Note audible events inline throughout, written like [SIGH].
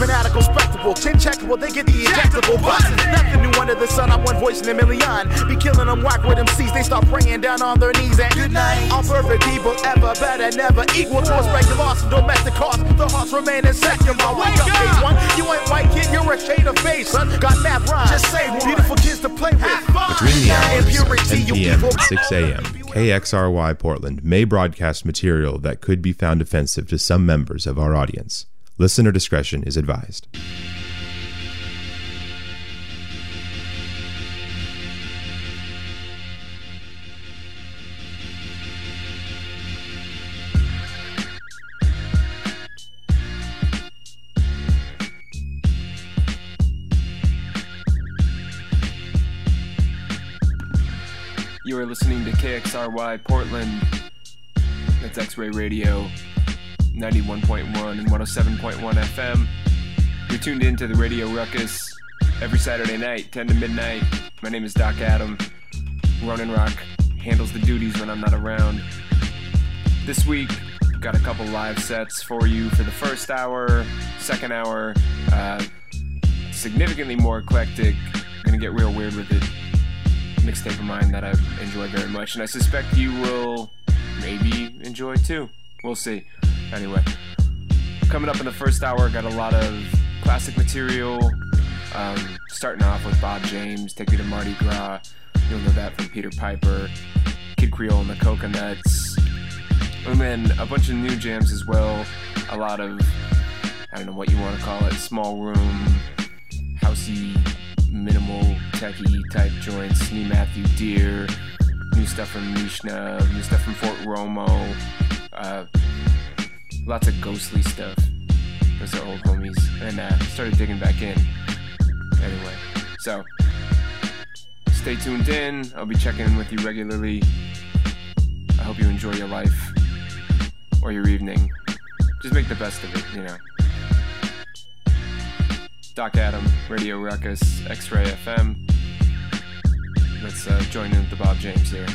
fanatical, spectacle, chin checkable, they get the ejectable button. Nothing new under the sun, I'm one voice in a million. Be killing them whack with them MCs, they start praying down on their knees and good night. All perfect people, ever better, never equal to a regular loss and domestic cost. The hearts remain in second. My wake up, phase one. You ain't white kid, you're a shade of face, son. Got mad rhymes, just say one. Beautiful kids to play with. Between the hours of Impurity, 10 you p.m. and 6 a.m., KXRY Portland may broadcast material that could be found offensive to some members of our audience. Listener discretion is advised. You are listening to KXRY Portland. That's X Ray Radio, 91.1 and 107.1 FM. You're tuned in to the Radio Ruckus every Saturday night, 10 to midnight. My name is Doc Adam. Ronan Rock handles the duties when I'm not around. This week, got a couple live sets for you for the first hour, second hour. Uh, significantly more eclectic. I'm Gonna get real weird with it mixtape of mine that I enjoy very much, and I suspect you will maybe enjoy too. We'll see. Anyway, coming up in the first hour, got a lot of classic material. Um, starting off with Bob James, Take Me to Mardi Gras. You'll know that from Peter Piper, Kid Creole and the Coconuts. And then a bunch of new jams as well. A lot of, I don't know what you want to call it, small room, housey, minimal techie type joints. New Matthew Dear, new stuff from Mishna, new stuff from Fort Romeau. Uh, lots of ghostly stuff. Those are old homies. And uh, started digging back in. Anyway, so stay tuned in. I'll be checking in with you regularly. I hope you enjoy your life or your evening. Just make the best of it, you know. Doc Adam, Radio Ruckus, X Ray FM. Let's uh, join in with the Bob James here.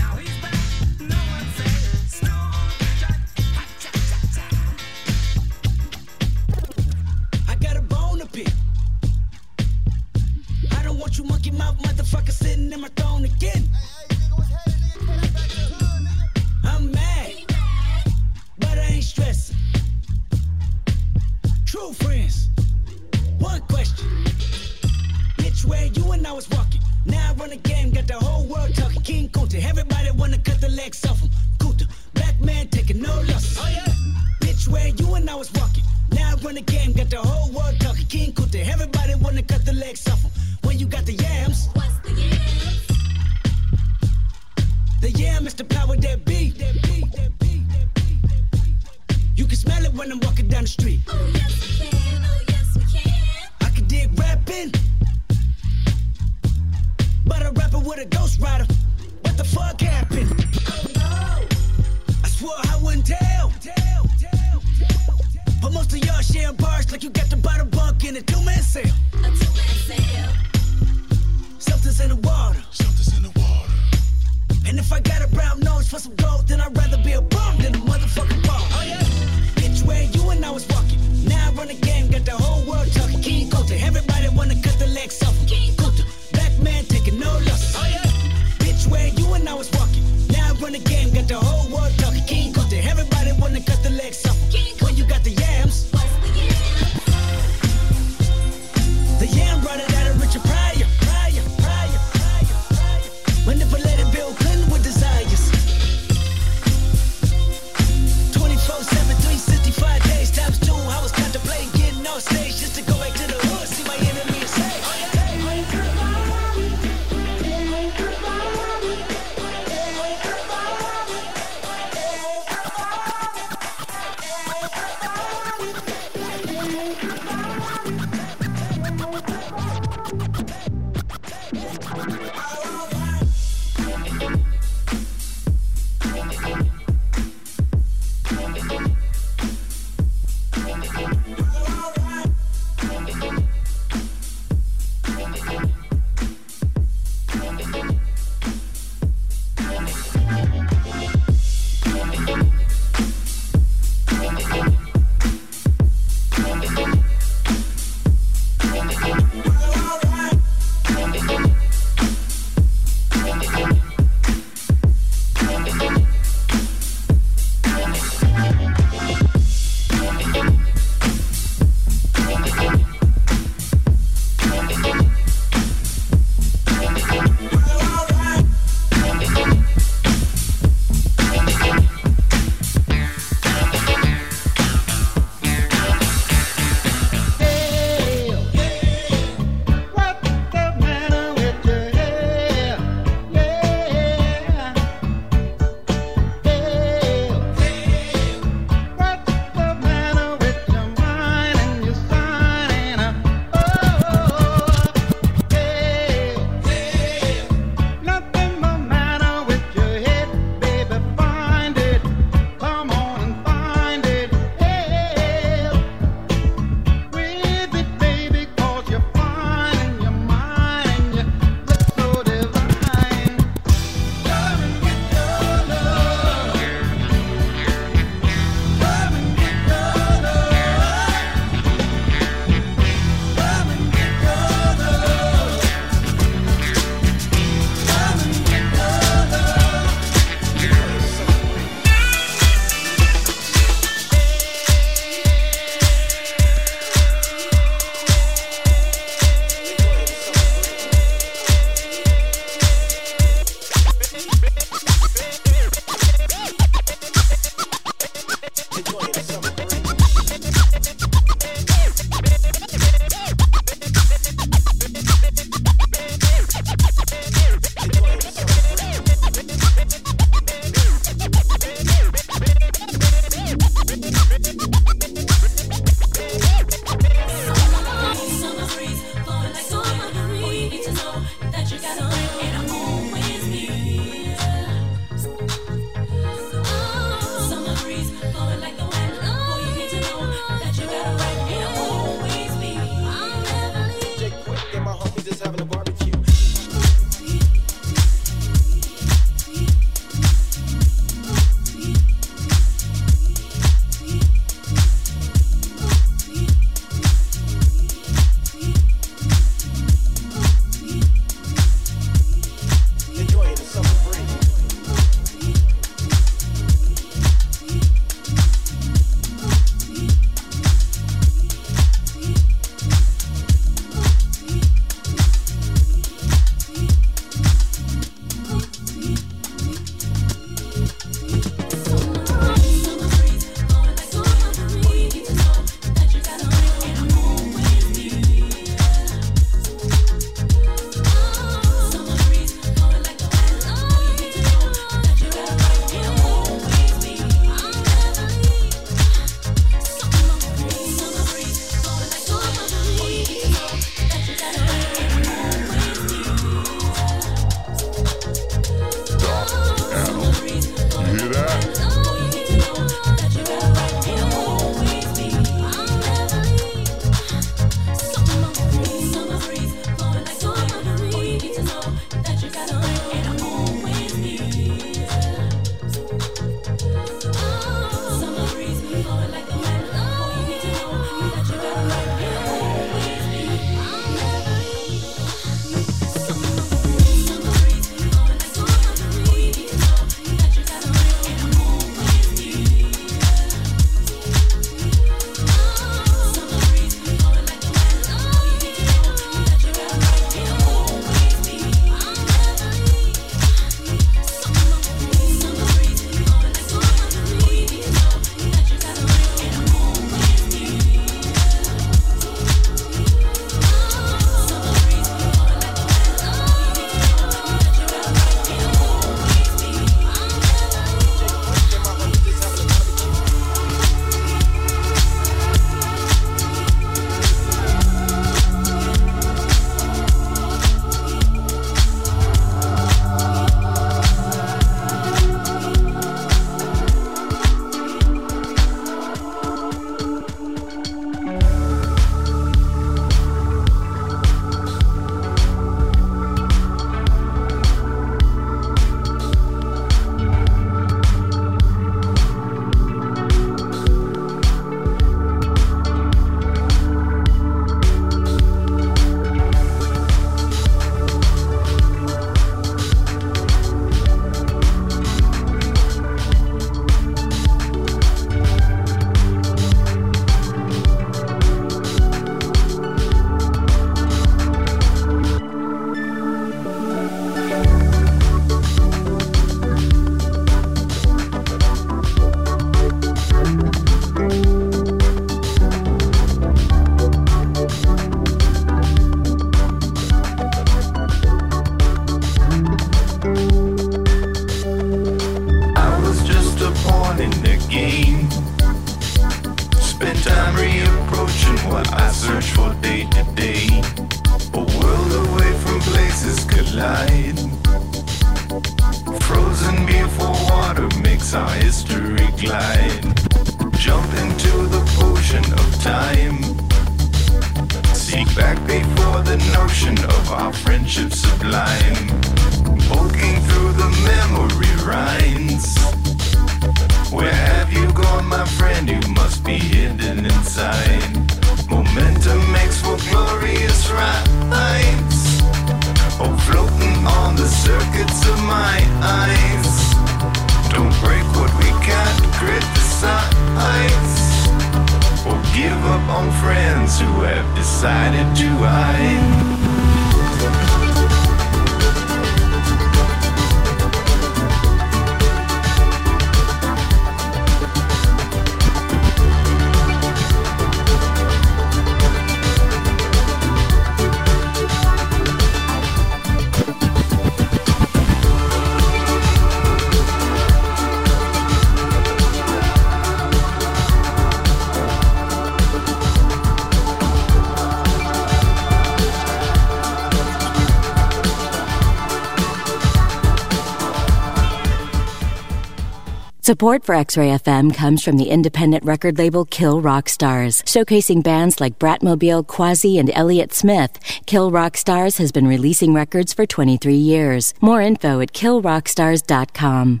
Support for X-Ray FM comes from the independent record label Kill Rock Stars, showcasing bands like Bratmobile, Quasi, and Elliott Smith. Kill Rock Stars has been releasing records for 23 years. More info at killrockstars.com.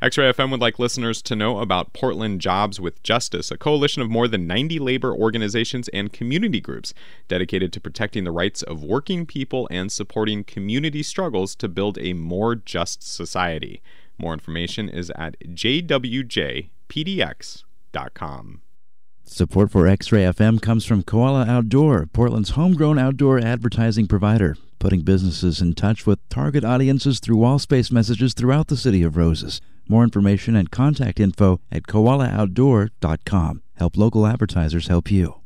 X-Ray FM would like listeners to know about Portland Jobs with Justice, a coalition of more than 90 labor organizations and community groups dedicated to protecting the rights of working people and supporting community struggles to build a more just society. More information is at jwjpdx.com. Support for X-Ray FM comes from Koala Outdoor, Portland's homegrown outdoor advertising provider, putting businesses in touch with target audiences through wall space messages throughout the city of Roses. More information and contact info at koalaoutdoor.com. Help local advertisers help you.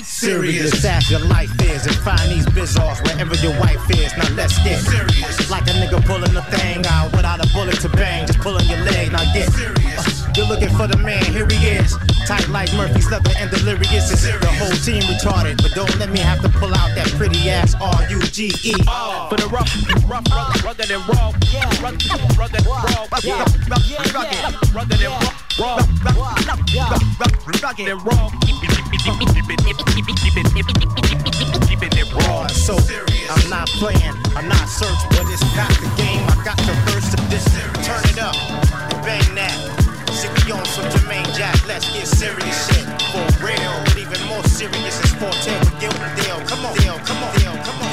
serious. Sash your life is and find these bizarres wherever your wife is. Now let's get serious. Like a nigga pulling a thing out without a bullet to bang, just pulling your leg. Now get serious. Uh, you're looking for the man, here he is tight like Murphy's leather and delirious. Is the whole team retarded? But don't let me have to pull out that pretty ass R U G E. For the rough, rough, rough, rugged and raw. Yeah, rugged, rugged, raw. Yeah, rugged, rugged, rugged and raw. Raw, rugged and raw. Keep it raw. So I'm not playing, I'm not searching, but it's not the game. I got the first of this. Turn it up, bang that you on some Jermaine Jack, let's get serious. Shit. For real, but even more serious is Forte with Gil Come on, Dale, come on, Dale, come on.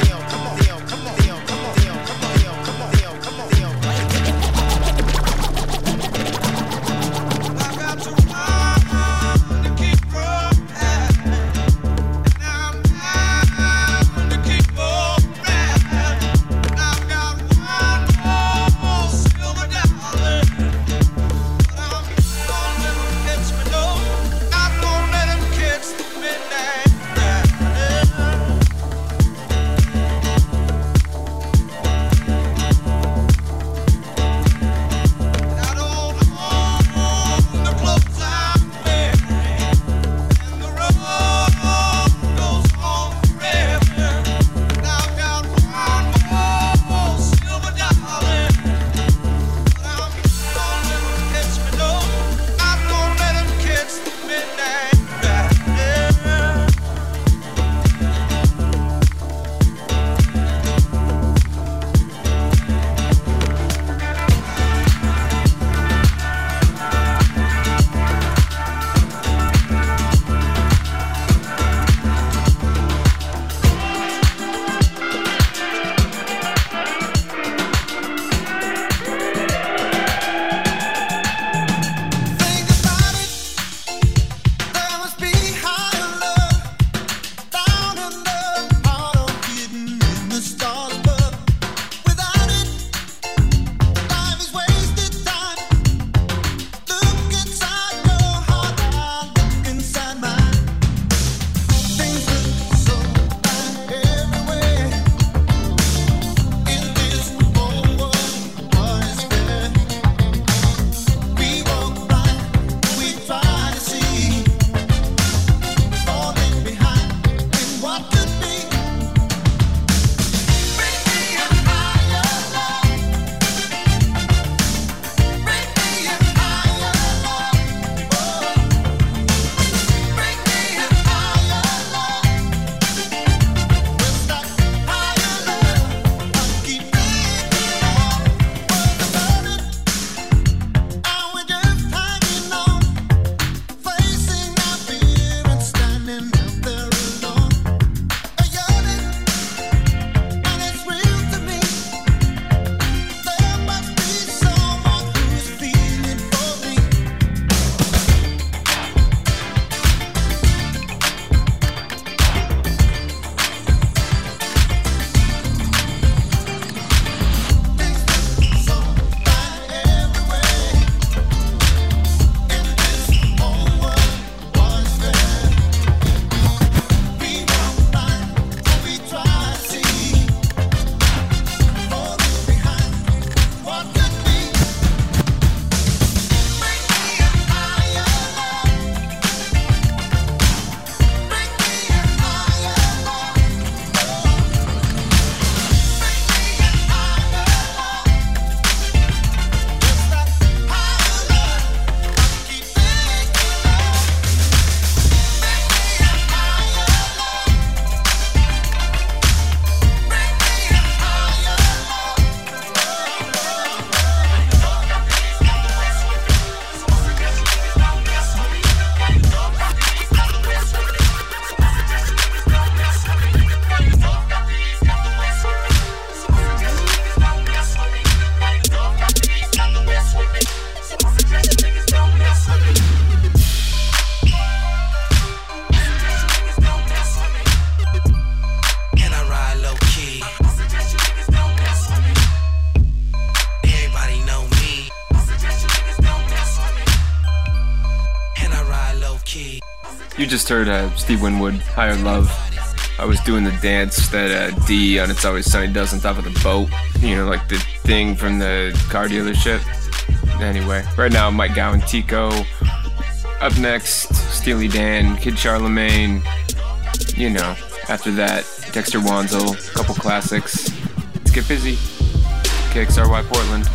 Heard Steve Winwood, Higher Love. I was doing the dance that uh, D on It's Always Sunny does on top of the boat. You know, like the thing from the car dealership. Anyway, right now Mike Gowan, Tico. Up next, Steely Dan, Kid Charlemagne. You know, after that, Dexter Wansel, couple classics. Let's get busy. KXRY Portland.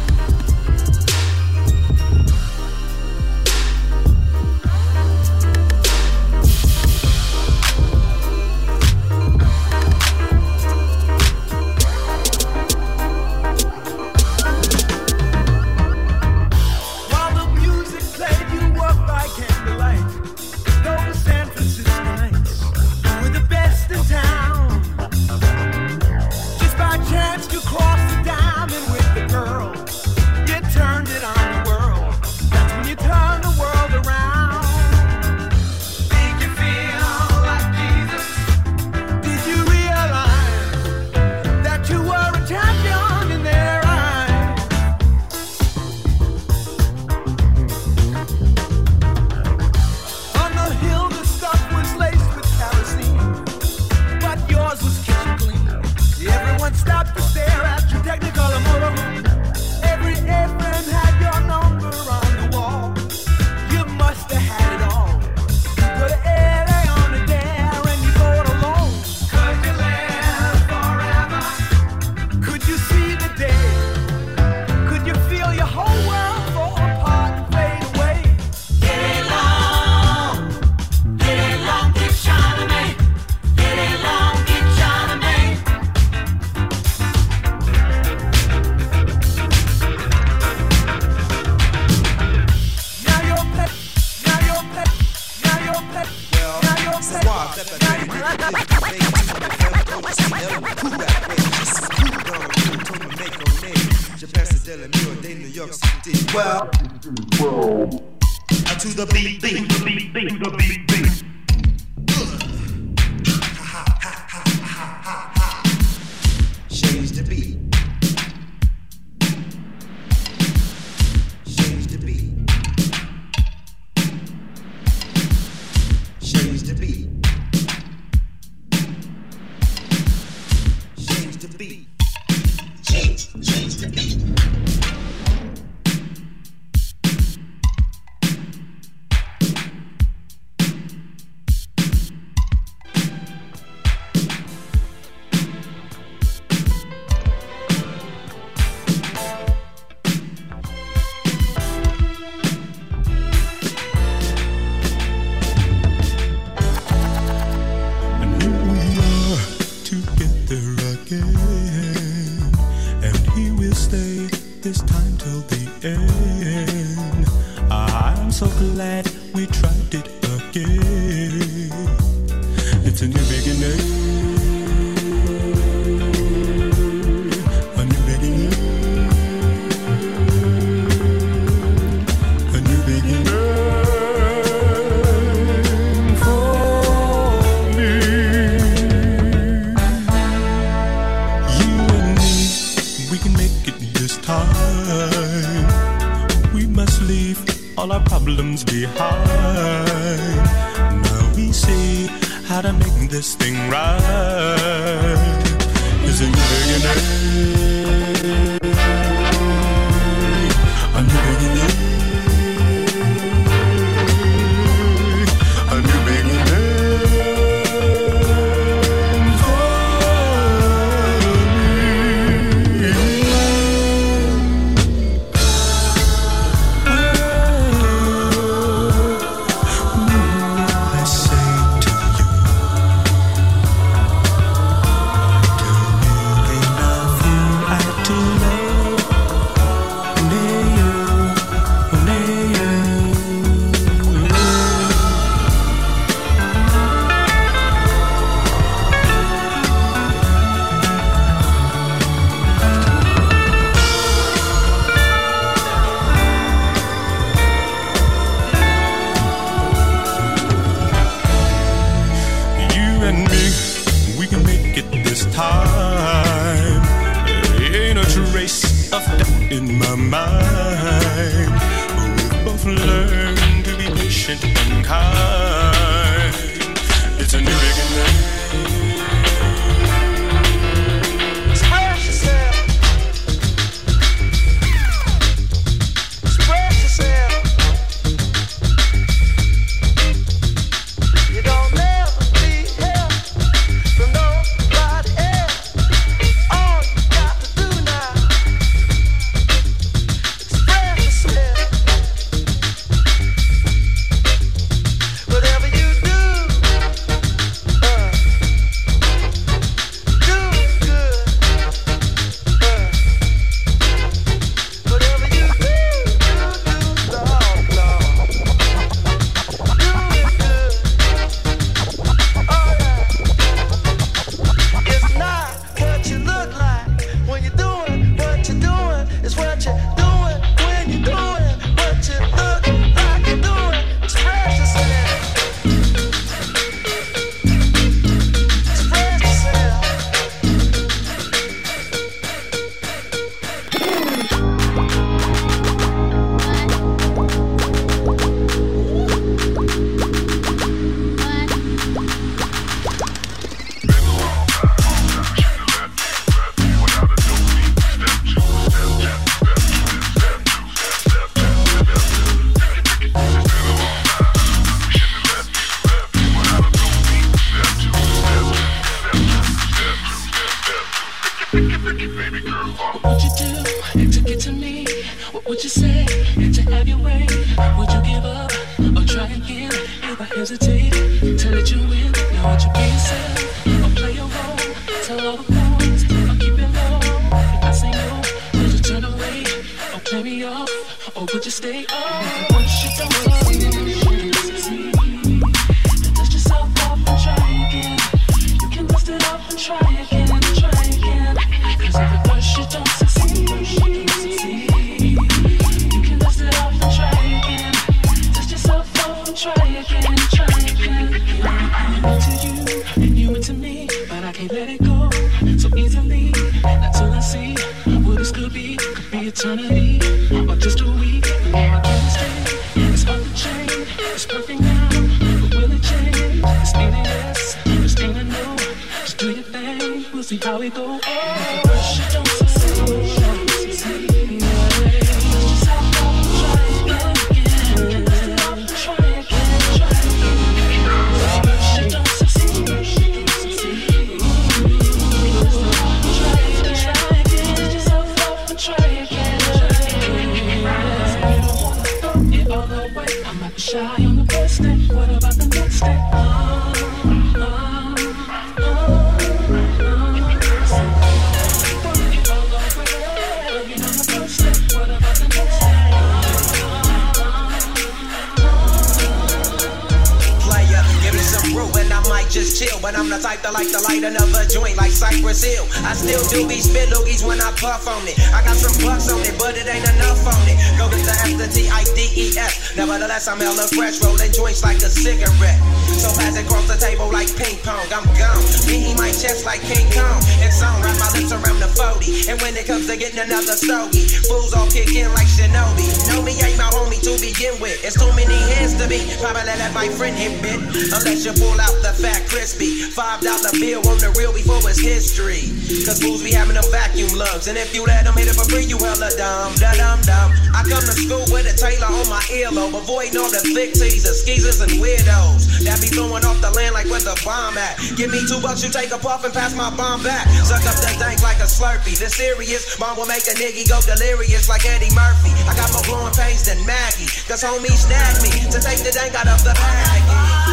You take a puff and pass my bomb back. Suck up the dank like a slurpee. The serious bomb will make a nigga go delirious like Eddie Murphy. I got more blowing pains than Maggie. Cause homie snagged me to take the dank out of the bag.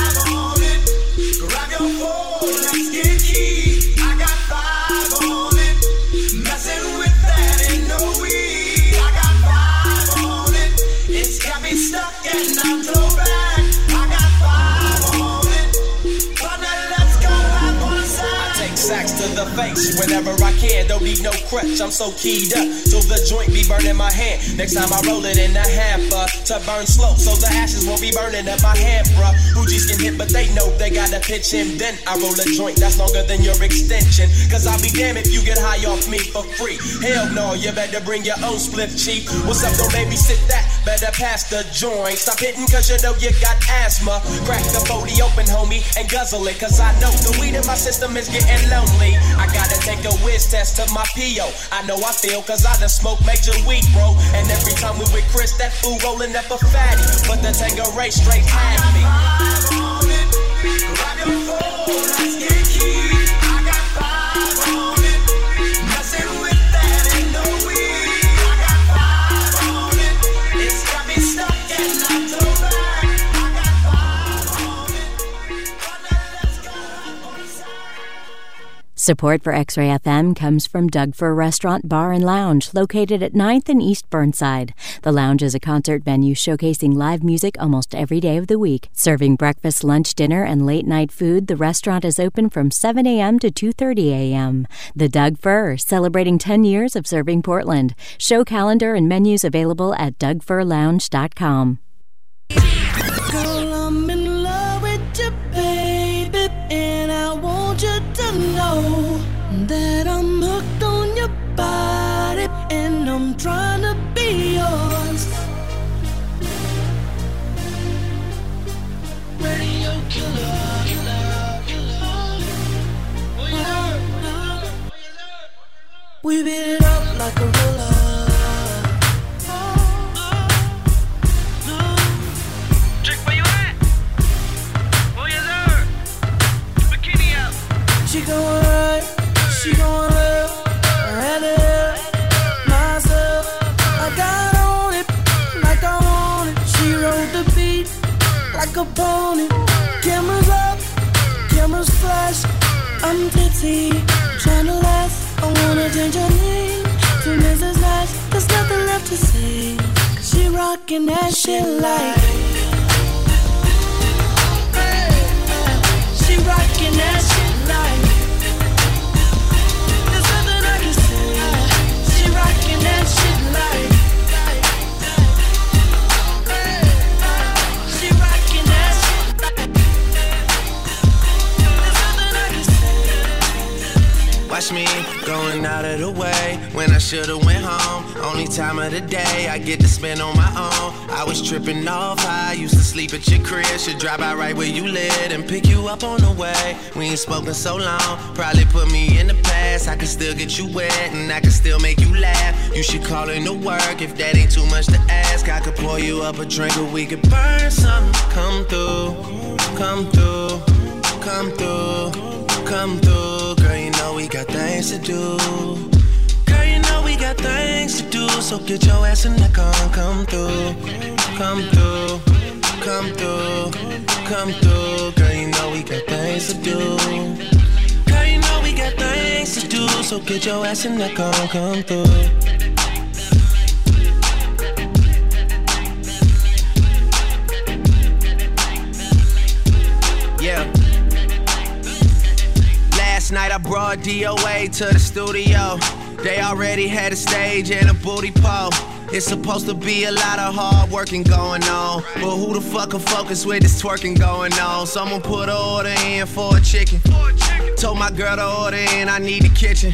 Whenever I can. Don't need no crutch, I'm so keyed up. So the joint be burning my hand. Next time I roll it in the hamper to burn slow. So the ashes won't be burning up my hand, bruh. Hoogies can hit, but they know they gotta pitch him. Then I roll a joint that's longer than your extension. Cause I'll be damned if you get high off me for free. Hell no, you better bring your own split, chief. What's up, don't babysit that? Better pass the joint. Stop hitting cause you know you got asthma. Crack the 40 open, homie, and guzzle it. Cause I know the weed in my system is getting lonely. I gotta take a whiz test to my PO. I know I feel cause I done smoked major weed, bro. And every time we with Chris, that fool rolling up a fatty. But the Tanqueray straight had me. Support for X Ray FM comes from Doug Fir Restaurant, Bar, and Lounge, located at 9th and East Burnside. The lounge is a concert venue showcasing live music almost every day of the week. Serving breakfast, lunch, dinner, and late night food, the restaurant is open from 7 a.m. to 2.30 a.m. The Doug Fir, celebrating 10 years of serving Portland. Show calendar and menus available at dougfirlounge.com. trying to be yours. Radio killer, killer, killer. We beat it up like a roller. Chick, where you at? Oh, Cameras up, cameras flash. I'm tipsy, trying to last. I wanna change your name to Mrs. Nash. There's nothing left to say. she rockin' that shit like. She rockin' that going out of the way when I should've went home. Only time of the day I get to spend on my own. I was tripping off high, used to sleep at your crib. Should drive out right where you live and pick you up on the way. We ain't spoken so long, probably put me in the past. I can still get you wet and I can still make you laugh. You should call in to work if that ain't too much to ask. I could pour you up a drink or we could burn something. Come through, come through, come through, come through. We got things to do. Girl, you know we got things to do. So get your ass in the car and come through, come through, come through, come through. Girl, you know we got things to do. Girl, you know we got things to do. So get your ass in the car and come through. Last night I brought DOA to the studio. They already had a stage and a booty pole. It's supposed to be a lot of hard working going on. But who the fuck can focus with this twerking going on? Someone put an order in for a chicken. Told my girl to order in, I need the kitchen.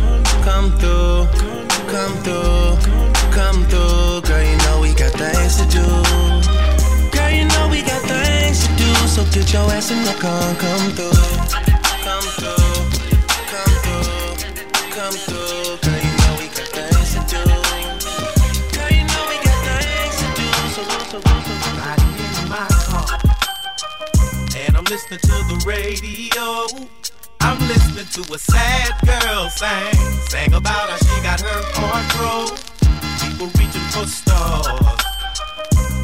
come through, come through, come through. Girl, you know we got things to do. Girl, you know we got things to do. So get your ass in the car come through. Come through, come through, come through. Girl, you know we got things to do. Girl, you know we got things to do. So, so, so, so, Riding in my car, and I'm listening to the radio. I'm listening to a sad girl sing, sang about how she got her heart broke. People reaching for stars.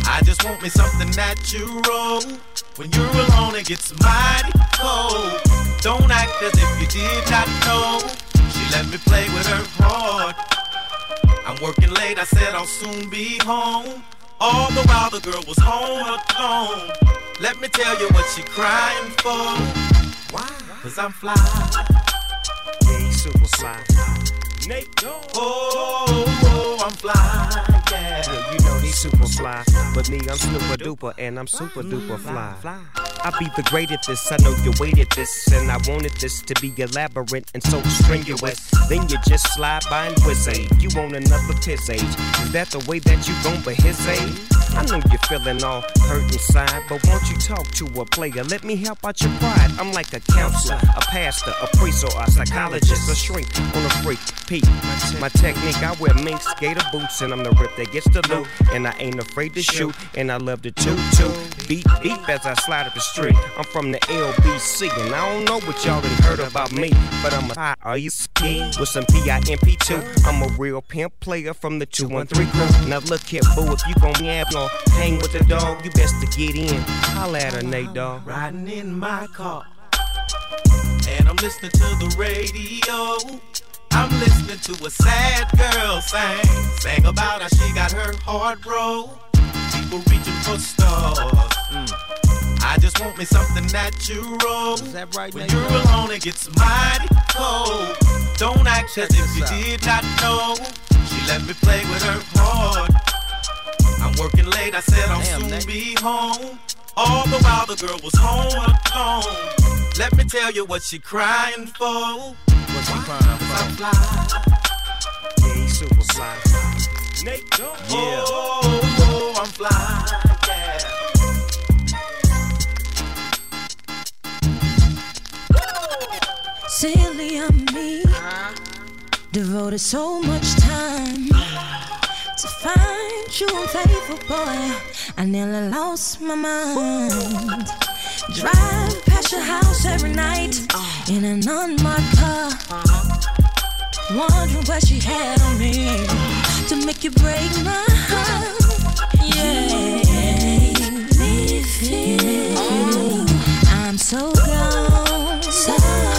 I just want me something natural. When you're alone, it gets mighty cold. Don't act as if you did not know. She let me play with her heart. I'm working late, I said I'll soon be home. All the while the girl was home alone. Let me tell you what she crying for. Why? Cause I'm fly. Yeah, he's super fly. Nate, oh, oh, I'm fly, yeah. Yeah, you know he's super fly, but me, I'm super duper, and I'm super mm, duper fly. I be the great at this, I know you waited this, and I wanted this to be elaborate and so strenuous. Then you just slide by and whiz You want another piss age? Is that the way that you gon' behave? I know you're feeling all hurt inside, but won't you talk to a player? Let me help out your pride. I'm like a counselor, a pastor, a priest, or a psychologist, a shrink on a freak. Peep, my technique, I wear mink skater boots, and I'm the rip that gets the loot. And I ain't afraid to shoot, and I love to toot toot. Beat beep as I slide up the street. I'm from the LBC, and I don't know what y'all done heard about me, but I'm a high are you ski with some PIMP2? I'm a real pimp player from the 213 crew. Now look here, boo, if you gon' be hang with the dog, you best to get in. Holla at her, Nate, dog. Riding in my car, and I'm listening to the radio. I'm listening to a sad girl sing, sang about how she got her heart broke. People reaching for stars. Mm. I just want me something natural. Is that right, when you're dog? alone, it gets mighty cold. Don't act as if you did not know. She let me play with her heart. I'm working late, I said I'll Damn, soon Nate. be home. All the while the girl was home alone. Let me tell you what she crying for. What's he crying for? I'm fly. Yeah, he's super fly. Nate, Yeah. oh, oh, I'm fly. Yeah. Silly of me, devoted so much time [SIGHS] to find you unfaithful boy. I nearly lost my mind. Drive past your house every night uh. in an unmarked car, wondering what she had on me to make you break my heart. Yeah, me feel I'm so gone. So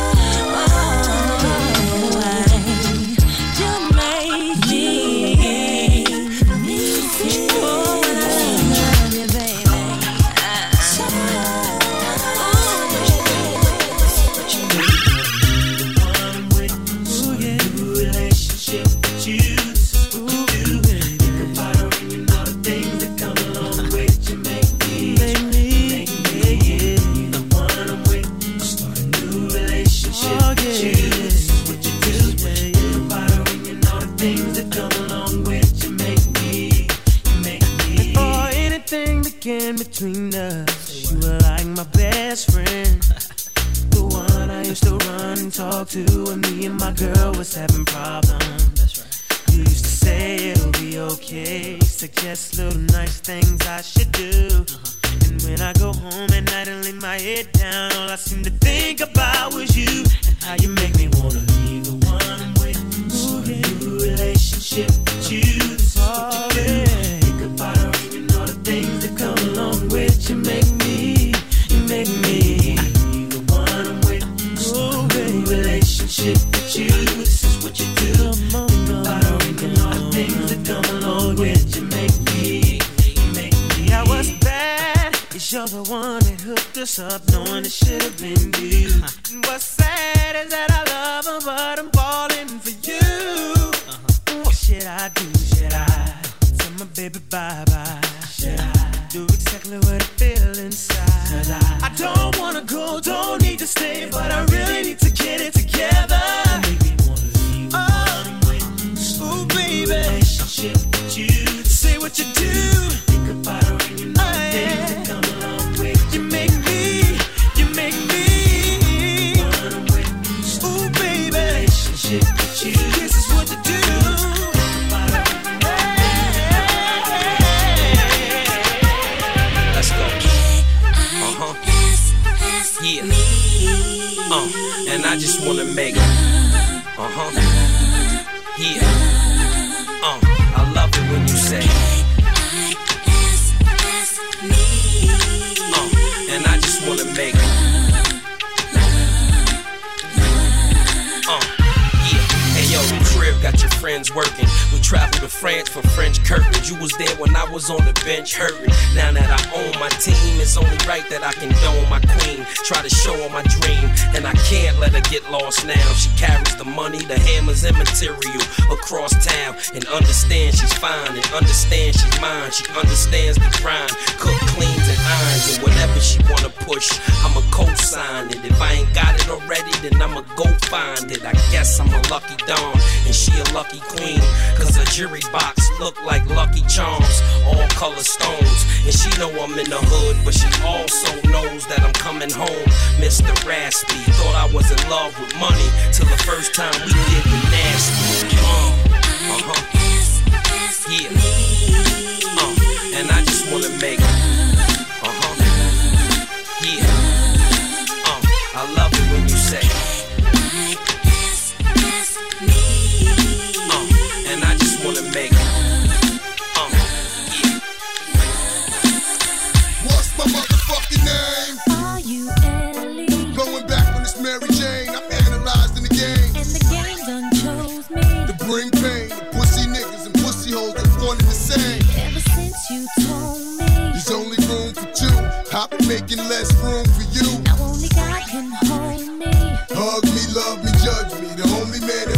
judge me. The only man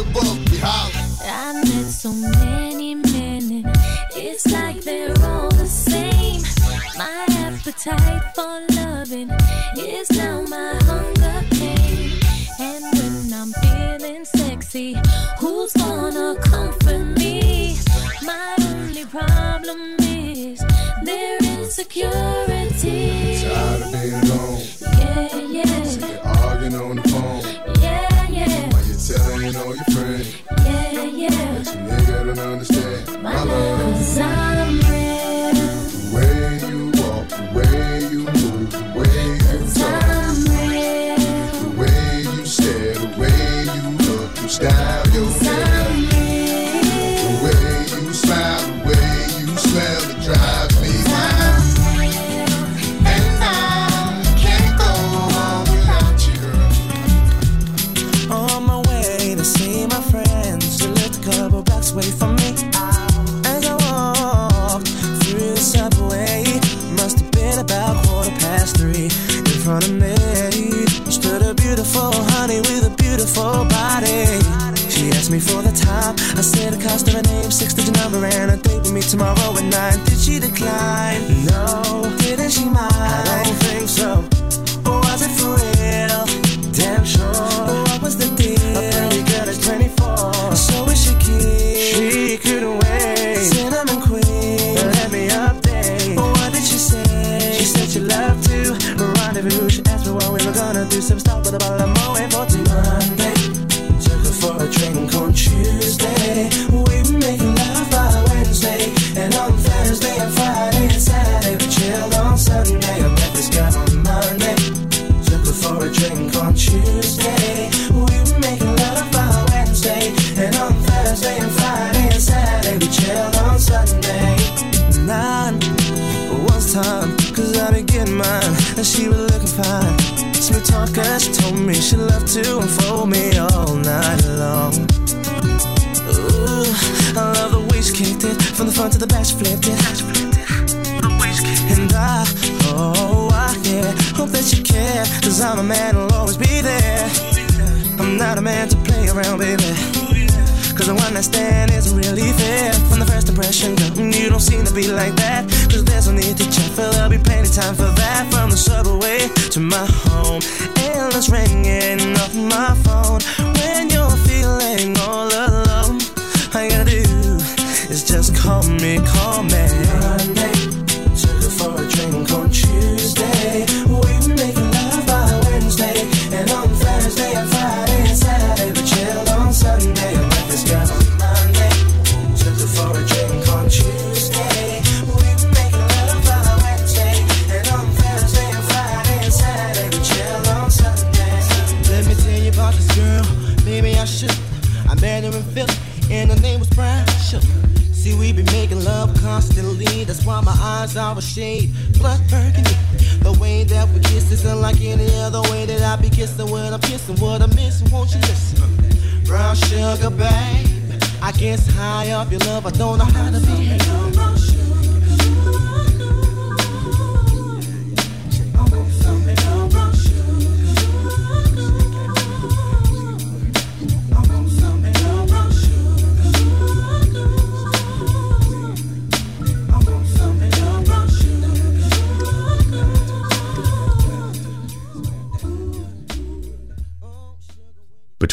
above me. I met so many. tomorrow at nine. Did she decline? Cause the one I stand isn't really fair. From the first impression, girl, mm, you don't seem to be like that. Cause there's no need to check, for there'll be plenty time for that. From the subway to my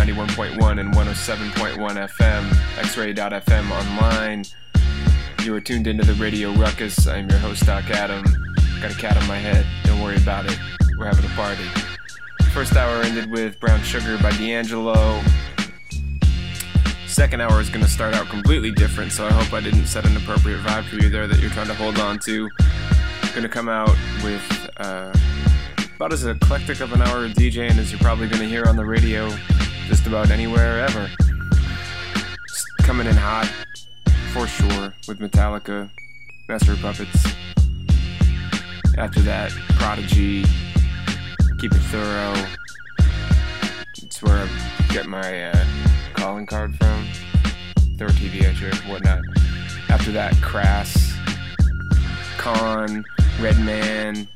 91.1 and 107.1 FM, xray.fm online. You are tuned into the Radio Ruckus. I'm your host, Doc Adam. Got a cat on my head. Don't worry about it. We're having a party. First hour ended with Brown Sugar by D'Angelo. Second hour is going to start out completely different, so I hope I didn't set an appropriate vibe for you there that you're trying to hold on to. Going to come out with uh, about as eclectic of an hour of DJing as you're probably going to hear on the radio just about anywhere ever. Just coming in hot, for sure, with Metallica, Master Puppets. After that, Prodigy, Keep It Thoro. It's where I get my uh, calling card from. Thorough TV, actually, whatnot. After that, Crass, Con, Redman,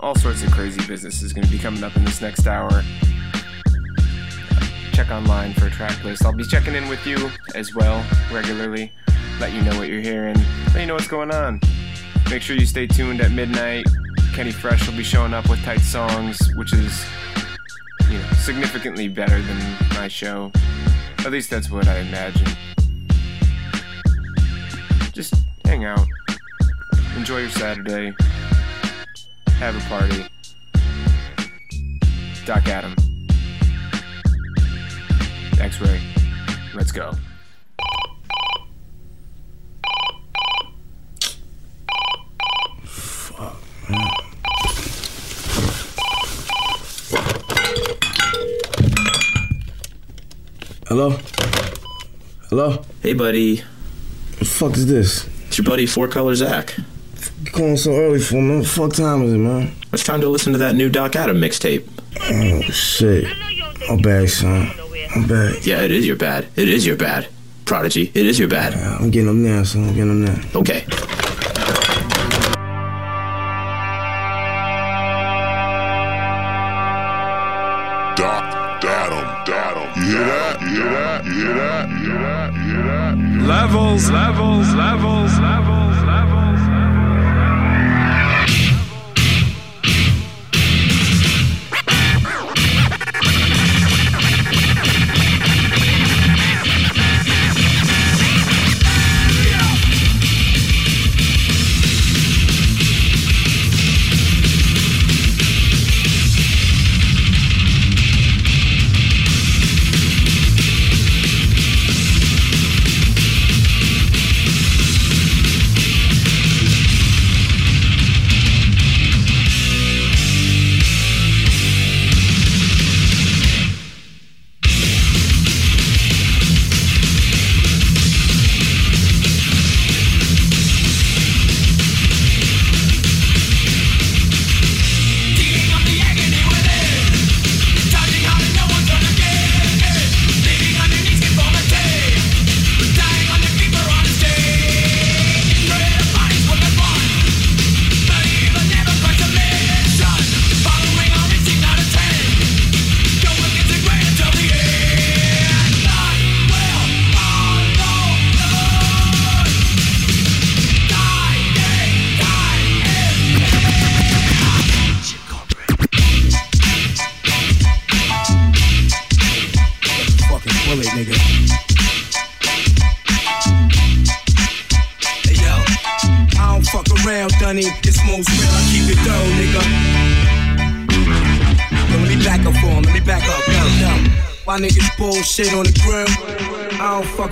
all sorts of crazy business is going to be coming up in this next hour. Check online for a track list. I'll be checking in with you as well regularly. Let you know what you're hearing. Let you know what's going on. Make sure you stay tuned at midnight. Kenny Fresh will be showing up with tight songs, which is you know, significantly better than my show. At least that's what I imagine. Just hang out. Enjoy your Saturday. Have a party. Doc Adam. X ray. Let's go. Fuck, man. Hello? Hello? Hey, buddy. The fuck is this? It's your buddy Four Color Zach. You calling so early for me? What the fuck time is it, man? It's time to listen to that new Doc Adam mixtape. Oh, shit. I'm bad, son. I'm bad. Yeah, it is your bad. It is your bad. Prodigy, it is your bad. Yeah, I'm getting them now, so I'm getting them now. Okay. levels, levels, levels, levels, levels.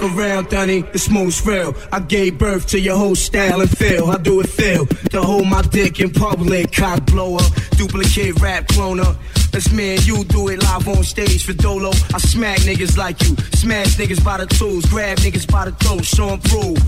Fuck around, Dunny, it's most real. I gave birth to your whole style and feel. I do it feel to hold my dick in public, cock blower, duplicate rap cloner. That's me and you do it live on stage for Dolo. I smack niggas like you, smash niggas by the tools, grab niggas by the throat, show them prove.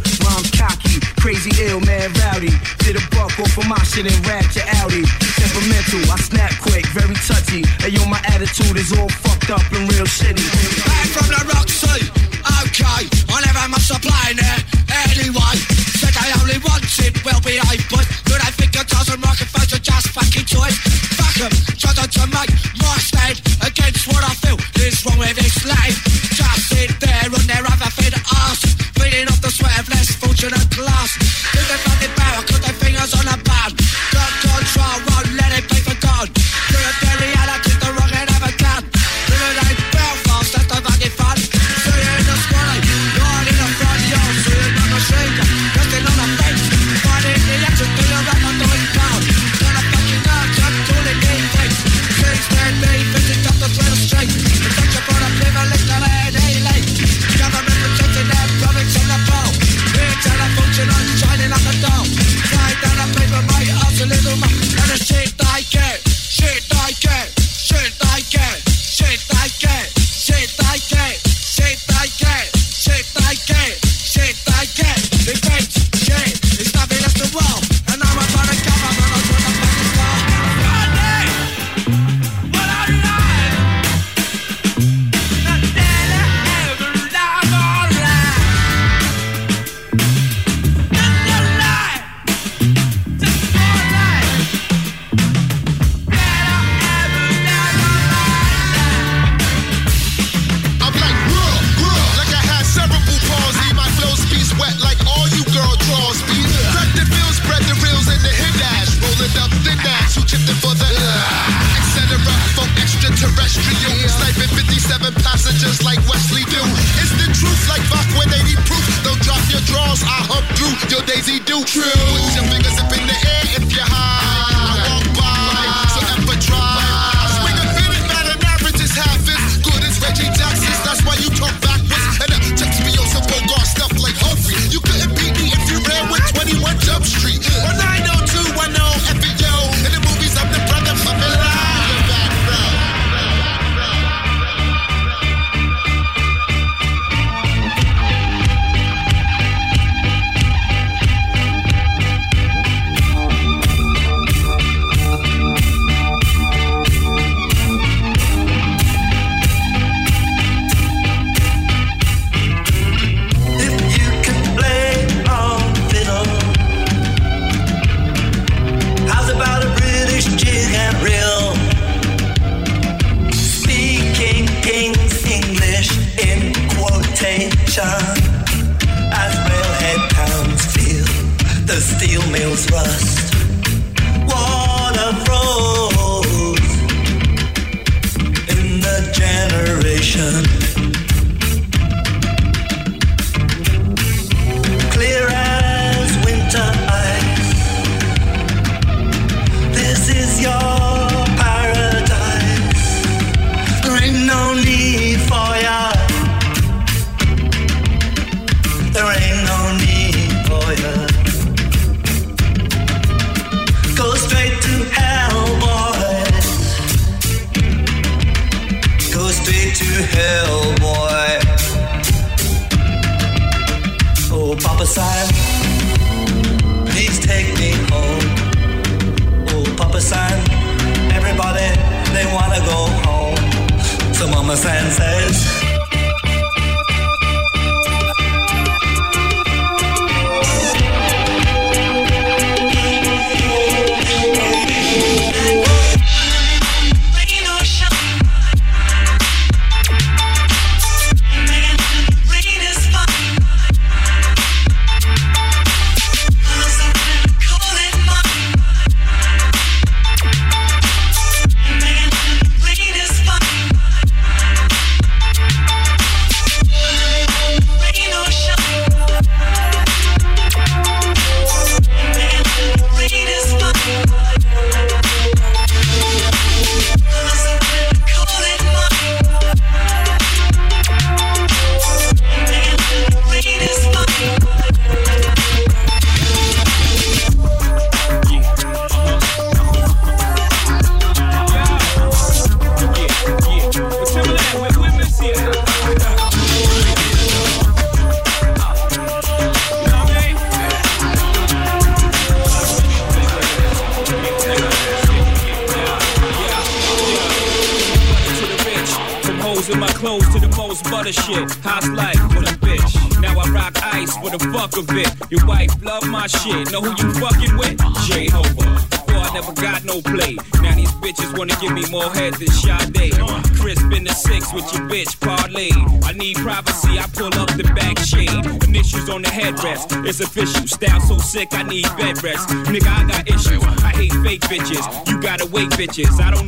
Cocky, crazy ill, man rowdy. Did a buck off of my shit and rap to Audi. Temperamental, I snap quick, very touchy. Hey yo, my attitude is all fucked up and real shitty. Back from the rock, side. Okay, I never much supplying it anyway. Said I only wanted well-behaved boys, Do they think a dozen microphones are just fucking toys. Fuck them, try to make my stand against what I feel is wrong with this life. Just sit there on their other thin arse, feeding off the sweat of less fortunate class. Do they find it better? Cut their fingers on a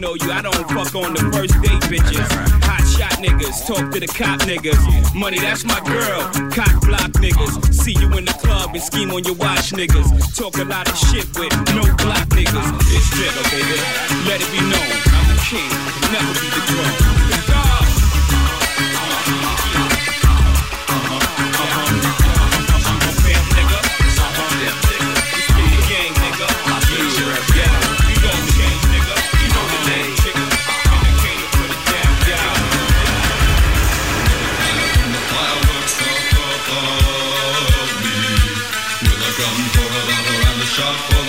know you. I don't fuck on the first date bitches. Hot shot niggas, talk to the cop niggas. Money, that's my girl. Cock block niggas. See you in the club and scheme on your watch niggas. Talk a lot of shit with no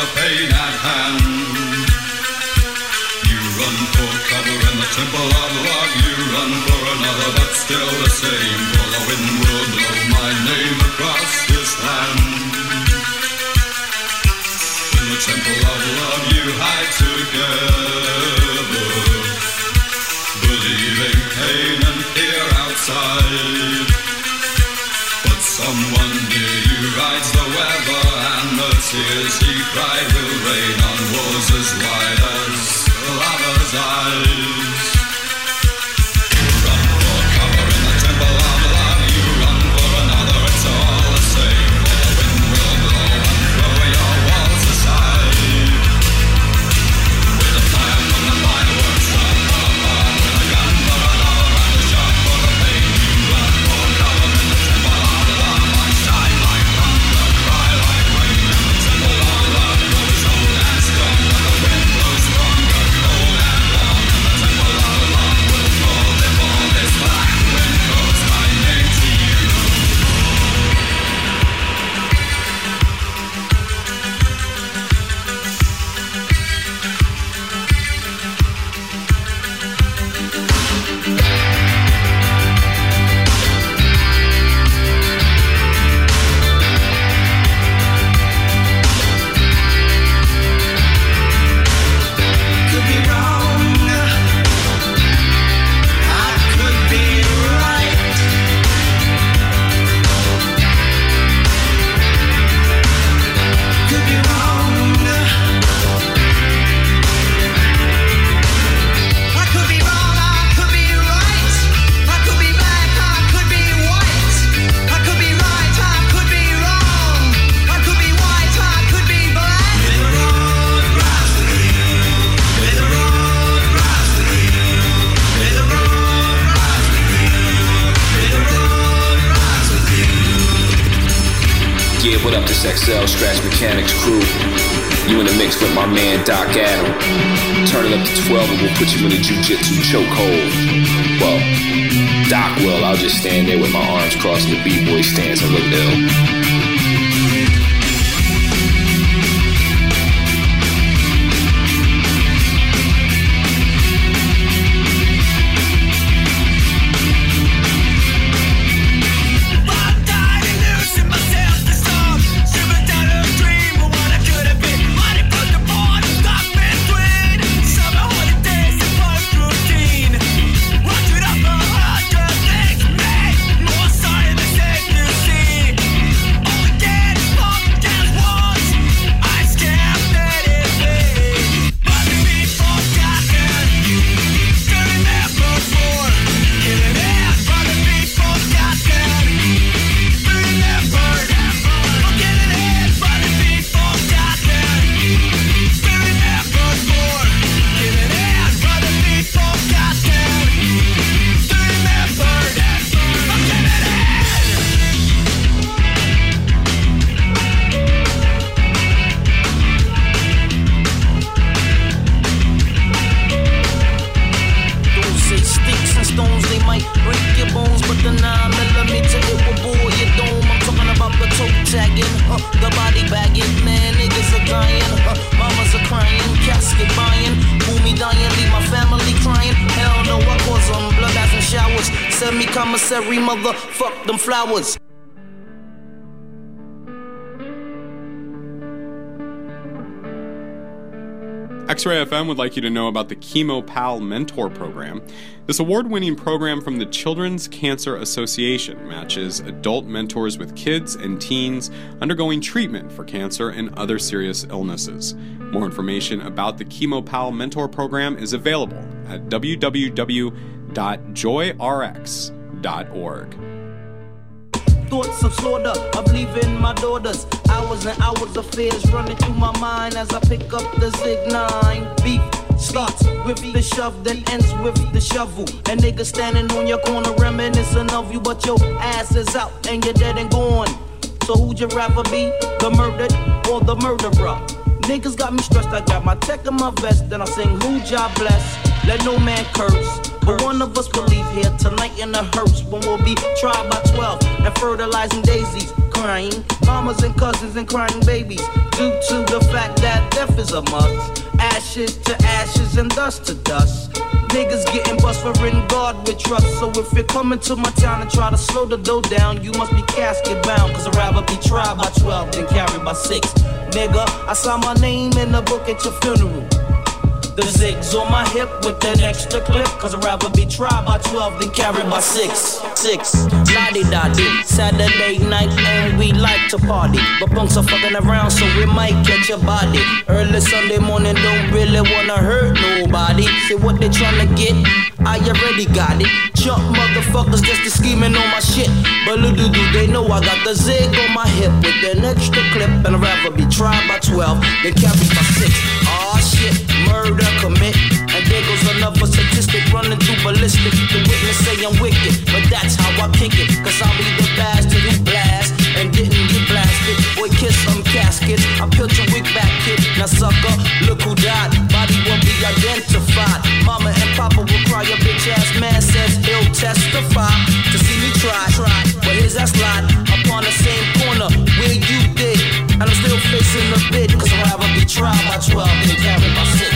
the pain at hand. You run for cover in the temple of love. You run for another, but still the same. For the wind will blow my name across this land. In the temple Play. Crew. You in the mix with my man Doc Adam. Turn it up to 12 and we'll put you in a jujitsu chokehold. Well, Doc will. I'll just stand there with my arms crossed in the B-boy stance and look ill. Commissary, motherfuck them flowers. X-Ray FM would like you to know about the Chemo Pal Mentor Program. This award-winning program from the Children's Cancer Association matches adult mentors with kids and teens undergoing treatment for cancer and other serious illnesses. More information about the Chemo Pal Mentor Program is available at Thoughts of slaughter of leaving my daughters. Hours and hours of fears running through my mind as I pick up the Zig 9. Beef starts with the shove, then ends with the shovel. A nigga standing on your corner reminiscing of you, but your ass is out and you're dead and gone. So who'd you rather be, the murdered or the murderer? Niggas got me stressed. I got my tech in my vest, then I sing who job bless. Let no man curse. But one of us will leave here tonight in a hearse when we'll be tried by 12 and fertilizing daisies, crying mamas and cousins and crying babies due to the fact that death is a must. Ashes to ashes and dust to dust. Niggas getting bust for in God with trust. So if you're coming to my town and try to slow the dough down, you must be casket bound. Cause I'd rather be tried by 12 than carried by 6. Nigga, I saw my name in the book at your funeral. The zigs on my hip with that extra clip. Cause I'd rather be tried by 12 than carried by 6. 6. Lottie dotty. Saturday night and we like to party. But punks are fucking around so we might catch a body. Early Sunday morning don't really wanna hurt nobody. See what they tryna get? I already got it. Jump motherfuckers just to scheming on my shit. But little do they know I got the zig on my hip with an extra clip. And I'd rather be tried by 12 than carried by 6. Aw shit, murder commit. And there goes another statistic running through ballistic. The witness say I'm wicked, but that's how I kick it. Cause I'll be the bastard who blast and didn't get blasted. Boy, kiss some caskets. I peeled your wig back, kid. Now sucker, look who died. Body won't be identified. Mama and Papa will cry. Your bitch ass man says he'll testify to see me try. try. But his ass lied upon the same corner where you did. And I'm still facing the bid. Cause I'd rather be tried by 12 than carried by 6.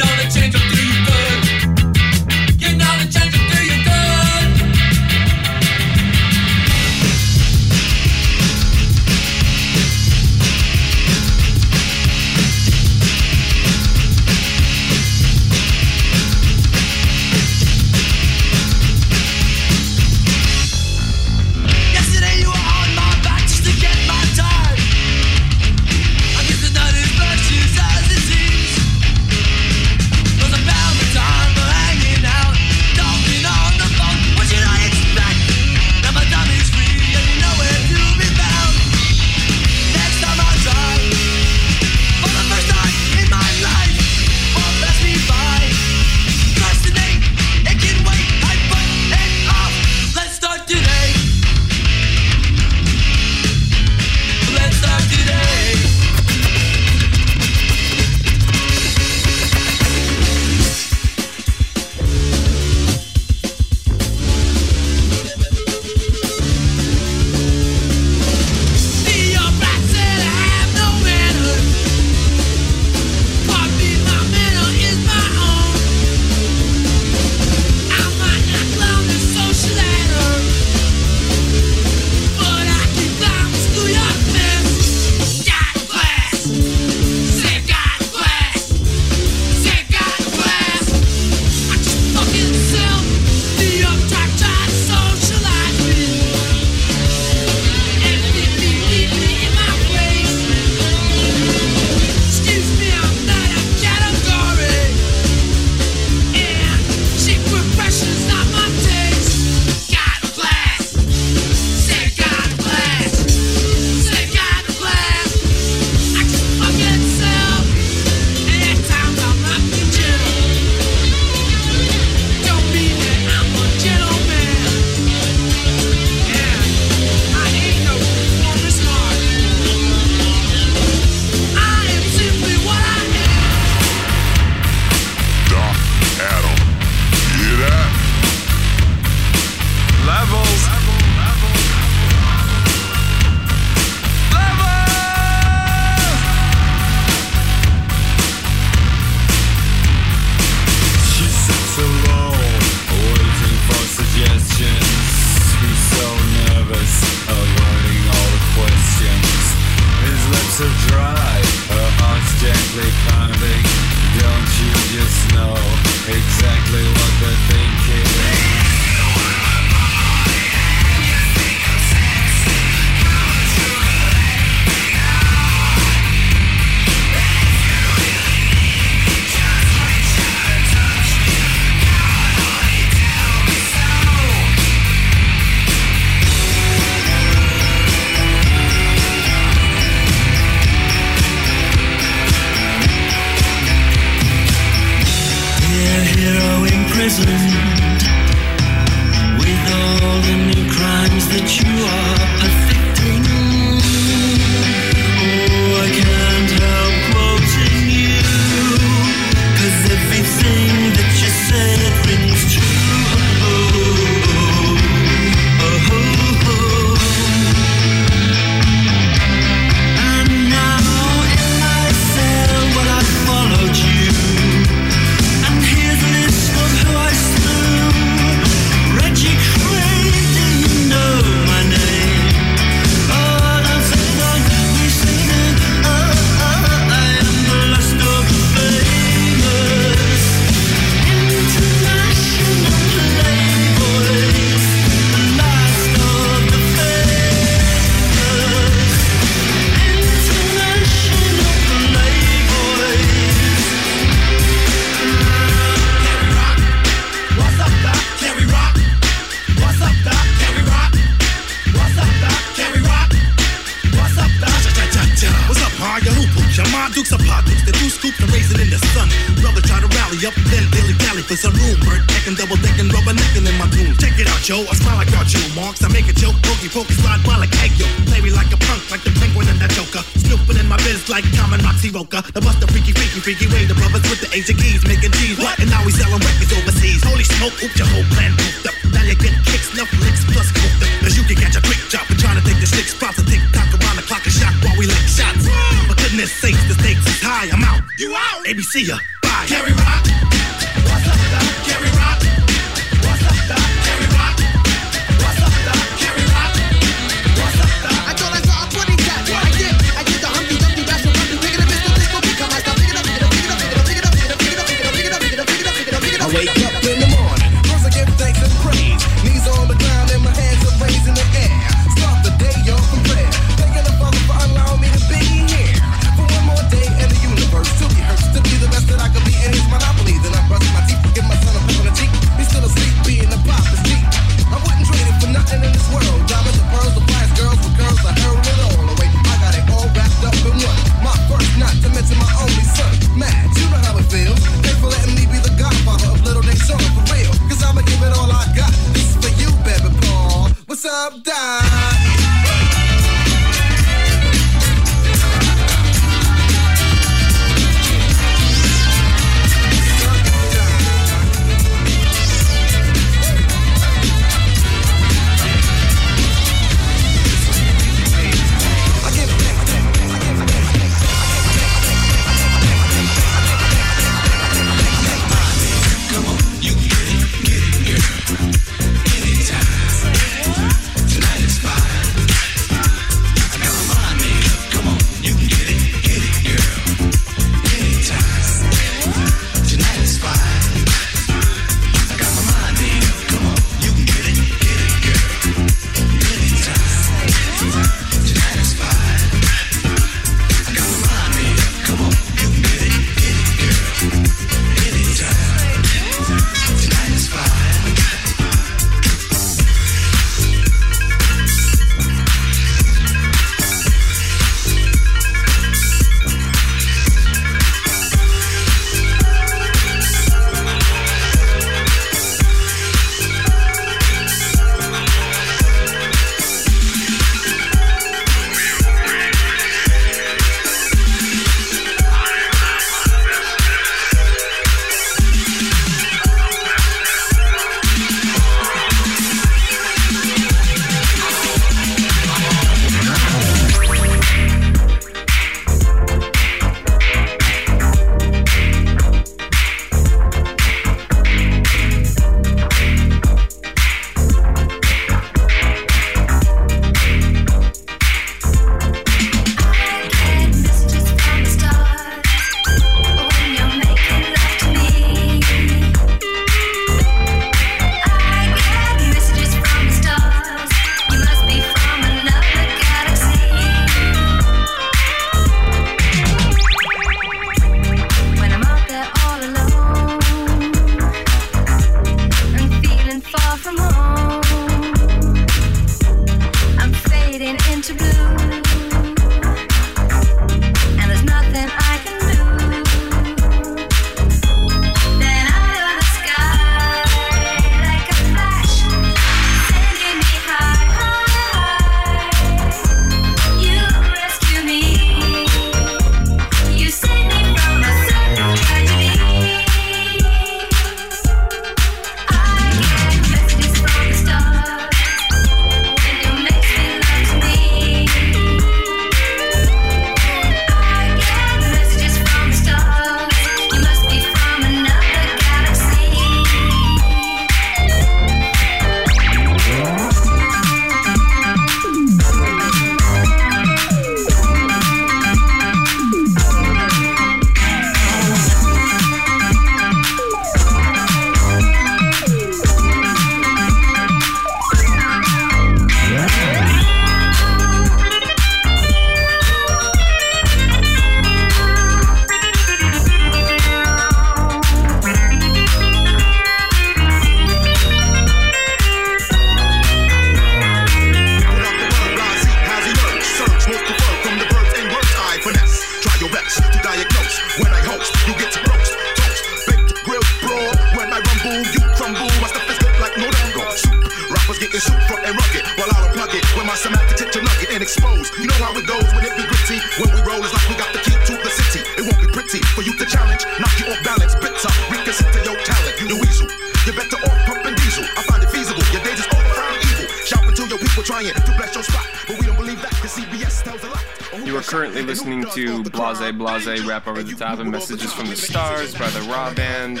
The Messages from the Stars by the Rah Band.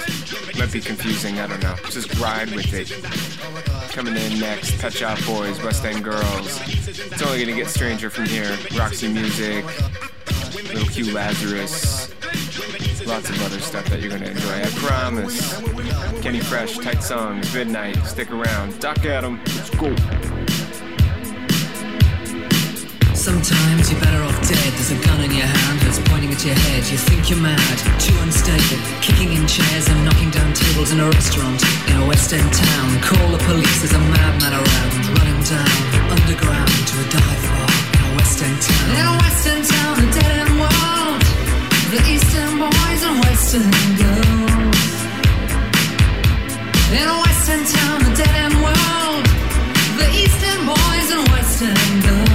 Might be confusing, I don't know. Just ride with it. Coming in next, Pet Shop Boys, West End Girls. It's only gonna get stranger from here. Roxy Music, Little Q Lazarus, lots of other stuff that you're gonna enjoy, I promise. Kenny Fresh, Tight Songs, Midnight, stick around. Doc Adam, let's go. Sometimes you're better off dead. There's a gun in your hand that's pointing at your head. You think you're mad, too unstable. Kicking in chairs and knocking down tables in a restaurant in a West End town. Call the police, there's a madman around. Running down underground to a dive bar in a West End town. In a West End town, a dead end world. The Eastern boys and Western girls. In a West End town, a dead end world. The Eastern boys and Western girls.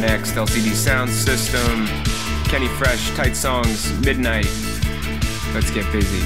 next. LCD Sound System, Kenny Fresh, Tight Songs, Midnight. Let's get busy.